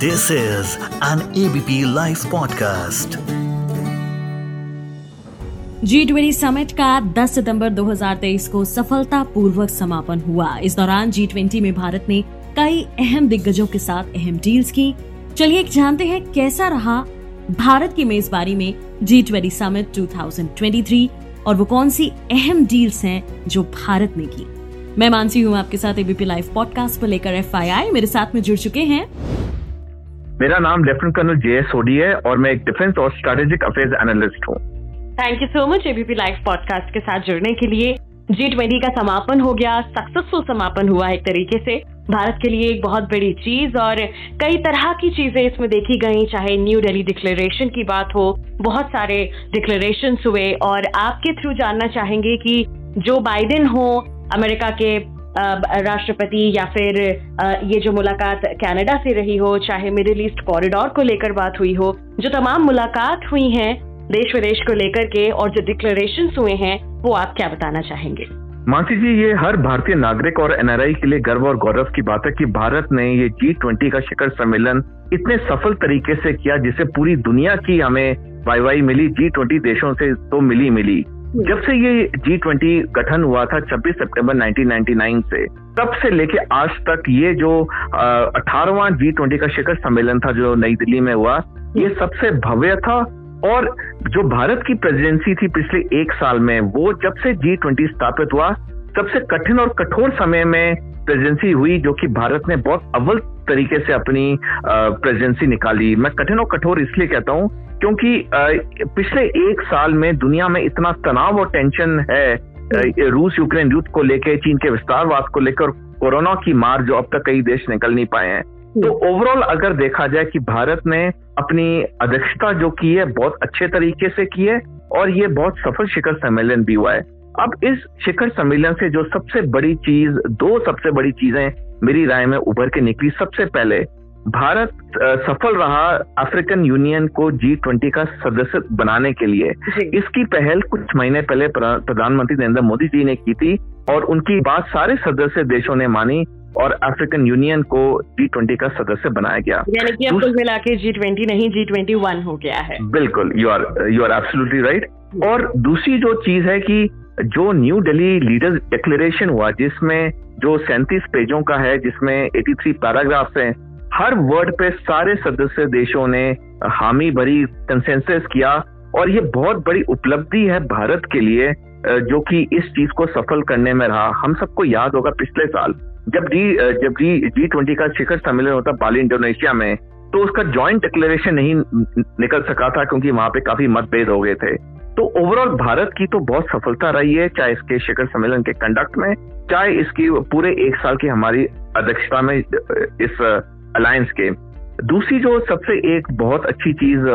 This is an ABP live podcast G twenty summit का 10 सितंबर 2023 को सफलतापूर्वक समापन हुआ। इस दौरान जी ट्वेंटी में भारत ने कई अहम दिग्गजों के साथ अहम डील्स की। चलिए जानते हैं कैसा रहा भारत की मेजबानी में जी ट्वेंटी समिट 2023 और वो कौन सी अहम डील्स हैं जो भारत ने की। मैं मानसी हूँ आपके साथ एबीपी लाइव पॉडकास्ट पर लेकर एफ़ मेरे साथ में जुड़ चुके हैं मेरा नाम lieutenant colonel J S Sodhi है और मैं एक डिफेंस और स्ट्रेटेजिक अफेयर एनालिस्ट हूँ। Thank you so much ABP live podcast के साथ जुड़ने के लिए। जी ट्वेंटी का समापन हो गया सक्सेसफुल समापन हुआ एक तरीके से। भारत के लिए एक बहुत बड़ी चीज़ और कई तरह की चीज़ें इसमें देखी गई, चाहे न्यू दिल्ली डिक्लेरेशन की बात हो, बहुत सारे डिक्लेरेशन हुए और आपके थ्रू जानना चाहेंगे कि जो बाइडेन हो अमेरिका के राष्ट्रपति या फिर ये जो मुलाकात कनाडा से रही हो, चाहे मिडिल ईस्ट कॉरिडोर को लेकर बात हुई हो, जो तमाम मुलाकात हुई हैं देश विदेश को लेकर के और जो डिक्लेरेशन हुए हैं, वो आप क्या बताना चाहेंगे? मानसी जी, ये हर भारतीय नागरिक और एनआरआई के लिए गर्व और गौरव की बात है कि भारत ने ये जी ट्वेंटी का शिखर सम्मेलन इतने सफल तरीके से किया जिसे पूरी दुनिया की हमें वाई वाई मिली जी ट्वेंटी देशों से तो मिली मिली जब से ये जी ट्वेंटी गठन हुआ था 26 सितंबर 1999 से, तब से लेके आज तक ये जो अठारहवा जी ट्वेंटी का शिखर सम्मेलन था जो नई दिल्ली में हुआ, ये सबसे भव्य था। और जो भारत की प्रेसिडेंसी थी पिछले एक साल में, वो जब से जी ट्वेंटी स्थापित हुआ सबसे कठिन और कठोर समय में प्रेसिडेंसी हुई जो कि भारत ने बहुत अव्वल तरीके से अपनी प्रेसिडेंसी निकाली। मैं कठिन और कठोर इसलिए कहता हूँ क्योंकि पिछले एक साल में दुनिया में इतना तनाव और टेंशन है रूस यूक्रेन युद्ध को लेकर चीन के विस्तारवाद को लेकर कोरोना की मार जो अब तक कई देश निकल नहीं पाए हैं। तो ओवरऑल अगर देखा जाए कि भारत ने अपनी अध्यक्षता जो की है बहुत अच्छे तरीके से की है और ये बहुत सफल शिखर सम्मेलन भी हुआ है। अब इस शिखर सम्मेलन से जो सबसे बड़ी चीज़ दो सबसे बड़ी चीज़ें मेरी राय में उभर के निकली सबसे पहले भारत सफल रहा अफ्रीकन यूनियन को जी ट्वेंटी का सदस्य बनाने के लिए। इसकी पहल कुछ महीने पहले प्रधानमंत्री नरेंद्र मोदी जी ने की थी और उनकी बात सारे सदस्य देशों ने मानी और अफ्रीकन यूनियन को जी ट्वेंटी का सदस्य बनाया गया। यानी कि अब कुल मिला के जी ट्वेंटी नहीं जी ट्वेंटी वन हो गया है। बिल्कुल you are you are absolutely right और दूसरी जो चीज़ है कि जो न्यू दिल्ली लीडर्स डिक्लेरेशन हुआ, जिसमें जो सैंतीस पेजों का है, जिसमें 83 पैराग्राफ्स हैं, हर वर्ड पे सारे सदस्य देशों ने हामी भरी कंसेंसस किया और ये बहुत बड़ी उपलब्धि है भारत के लिए जो कि इस चीज़ को सफल करने में रहा। हम सबको याद होगा पिछले साल, जब जी जब जी जी ट्वेंटी का शिखर सम्मेलन होता बाली, इंडोनेशिया में तो उसका ज्वाइंट डिक्लेरेशन नहीं निकल सका था, क्योंकि वहाँ पे काफ़ी मतभेद हो गए थे। तो ओवरऑल भारत की तो बहुत सफलता रही है, चाहे इसके शिखर सम्मेलन के कंडक्ट में, चाहे इसकी पूरे एक साल की हमारी अध्यक्षता में, इस अलायंस के। दूसरी जो सबसे एक बहुत अच्छी चीज़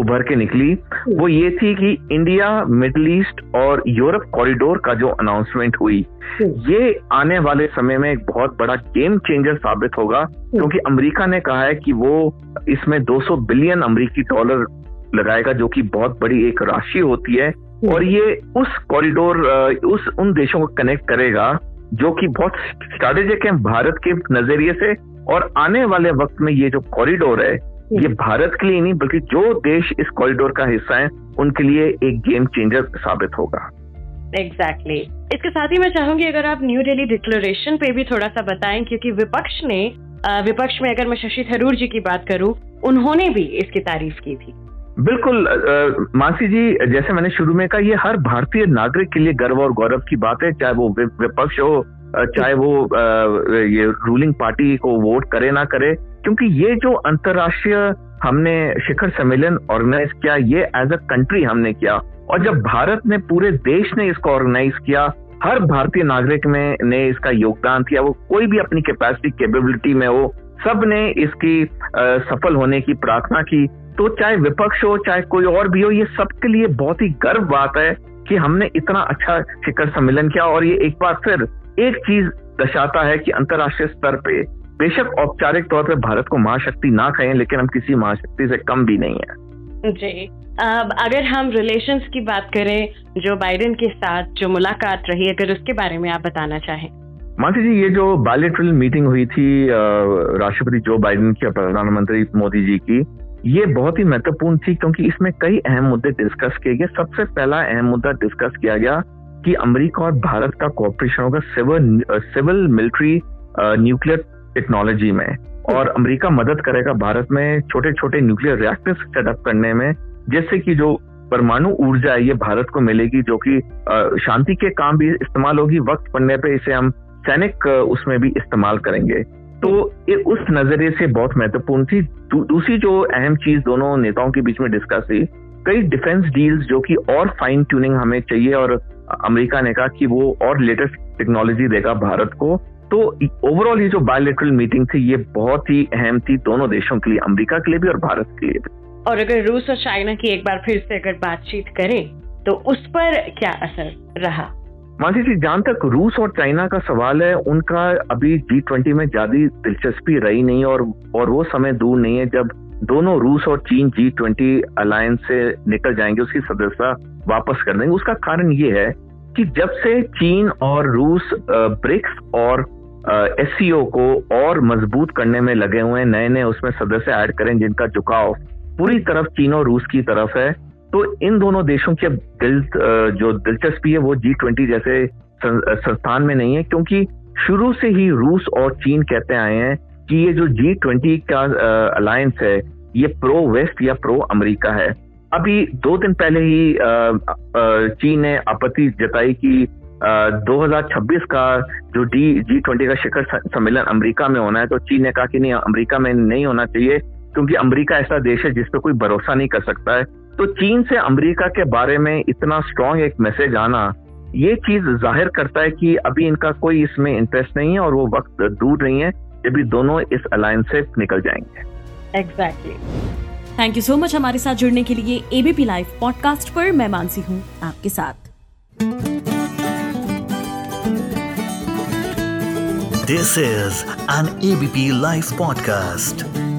उभर के निकली, वो ये थी कि इंडिया मिडल ईस्ट और यूरोप कॉरिडोर का जो अनाउंसमेंट हुई, ये आने वाले समय में एक बहुत बड़ा गेम चेंजर साबित होगा, क्योंकि अमेरिका ने कहा है कि वो इसमें 200 बिलियन अमेरिकी डॉलर लगाएगा जो कि बहुत बड़ी एक राशि होती है। और ये उस कॉरिडोर उस उन देशों को कनेक्ट करेगा जो कि बहुत स्ट्रेटेजिक है भारत के नज़रिए से। और आने वाले वक्त में ये जो कॉरिडोर है ये भारत के लिए नहीं बल्कि जो देश इस कॉरिडोर का हिस्सा है उनके लिए एक गेम चेंजर साबित होगा। Exactly exactly. इसके साथ ही मैं चाहूँगी अगर आप न्यू दिल्ली डिक्लेरेशन पे भी थोड़ा सा बताएँ क्योंकि विपक्ष ने विपक्ष में अगर मैं शशि थरूर जी की बात करूँ उन्होंने भी इसकी तारीफ़ की थी। बिल्कुल मानसी जी जैसे मैंने शुरू में कहा ये हर भारतीय नागरिक के लिए गर्व और गौरव की बात है चाहे वो विपक्ष हो चाहे वो ये रूलिंग पार्टी को वोट करे ना करे क्योंकि ये जो अंतर्राष्ट्रीय हमने शिखर सम्मेलन ऑर्गेनाइज किया ये एज अ कंट्री हमने किया। और जब भारत ने पूरे देश ने इसको ऑर्गेनाइज किया हर भारतीय नागरिक में ने इसका योगदान किया वो कोई भी अपनी कैपेसिटी कैपेबिलिटी में हो सबने इसकी आ, सफल होने की प्रार्थना की। तो चाहे विपक्ष हो चाहे कोई और भी हो ये सबके लिए बहुत ही गर्व बात है कि हमने इतना अच्छा शिखर सम्मेलन किया और ये एक बार फिर एक चीज़ दर्शाता है कि अंतर्राष्ट्रीय स्तर पे बेशक औपचारिक तौर पे भारत को महाशक्ति ना कहें लेकिन हम किसी महाशक्ति से कम भी नहीं है। जी। अब अगर हम रिलेशंस की बात करें जो बाइडेन के साथ जो मुलाकात रही अगर उसके बारे में आप बताना चाहें। मानसी जी ये जो बायोलिट्रल मीटिंग हुई थी राष्ट्रपति जो बाइडेन की और प्रधानमंत्री मोदी जी की ये बहुत ही महत्वपूर्ण थी, क्योंकि इसमें कई अहम मुद्दे डिस्कस किए गए। सबसे पहला अहम मुद्दा डिस्कस किया गया कि अमेरिका और भारत का कॉपरेशन होगा civil civil military nuclear technology में। और अमेरिका मदद करेगा भारत में छोटे छोटे न्यूक्लियर रिएक्टर्स सेटअप करने में, जिससे कि जो परमाणु ऊर्जा है, ये भारत को मिलेगी, जो कि शांति के काम भी इस्तेमाल होगी, वक्त पड़ने पे इसे हम सैनिक उसमें भी इस्तेमाल करेंगे। तो ये उस नज़रिए से बहुत महत्वपूर्ण थी। दू, दूसरी जो अहम चीज़ दोनों नेताओं के बीच में डिस्कस हुई कई डिफेंस डील्स जो कि और फाइन ट्यूनिंग हमें चाहिए और अमेरिका ने कहा कि वो और लेटेस्ट टेक्नोलॉजी देगा भारत को। तो ओवरऑल ये जो बायोलिट्रल मीटिंग थी ये बहुत ही अहम थी दोनों देशों के लिए अमेरिका के लिए भी और भारत के लिए भी। और अगर रूस और चाइना की एक बार फिर से अगर बातचीत करें तो उस पर क्या असर रहा? मानसी जी, जहाँ तक रूस और चाइना का सवाल है, उनका अभी जी ट्वेंटी में ज़्यादा दिलचस्पी रही नहीं और और वो समय दूर नहीं है जब दोनों रूस और चीन जी ट्वेंटी अलायंस से निकल जाएँगे, उसकी सदस्यता वापस कर देंगे। उसका कारण ये है कि जब से चीन और रूस ब्रिक्स और एससीओ को और मज़बूत करने में लगे हुए हैं नए नए उसमें सदस्य ऐड करें जिनका झुकाव पूरी तरफ़ चीन और रूस की तरफ़ है तो इन दोनों देशों की अब दिल जो दिलचस्पी है, वो जी ट्वेंटी जैसे संस्थान में नहीं है, क्योंकि शुरू से ही रूस और चीन कहते आए हैं कि ये जो जी ट्वेंटी का अलायंस है, ये प्रो वेस्ट या प्रो अमेरिका है। अभी दो दिन पहले ही चीन ने आपत्ति जताई कि 2026 का जो डी जी ट्वेंटी का शिखर सम्मेलन अमेरिका में होना है तो चीन ने कहा कि नहीं, अमेरिका में नहीं होना चाहिए, क्योंकि अमेरिका ऐसा देश है जिस पर कोई भरोसा नहीं कर सकता है। तो चीन से अमेरिका के बारे में इतना स्ट्रांग एक मैसेज आना ये चीज़ ज़ाहिर करता है कि अभी इनका कोई इसमें इंटरेस्ट नहीं है और वो वक्त दूर नहीं है जब भी दोनों इस अलायंस से निकल जाएँगे। Exactly thank you so much हमारे साथ जुड़ने के लिए एबीपी लाइव पॉडकास्ट पर मैं मानसी हूँ आपके साथ। This is an ABP live podcast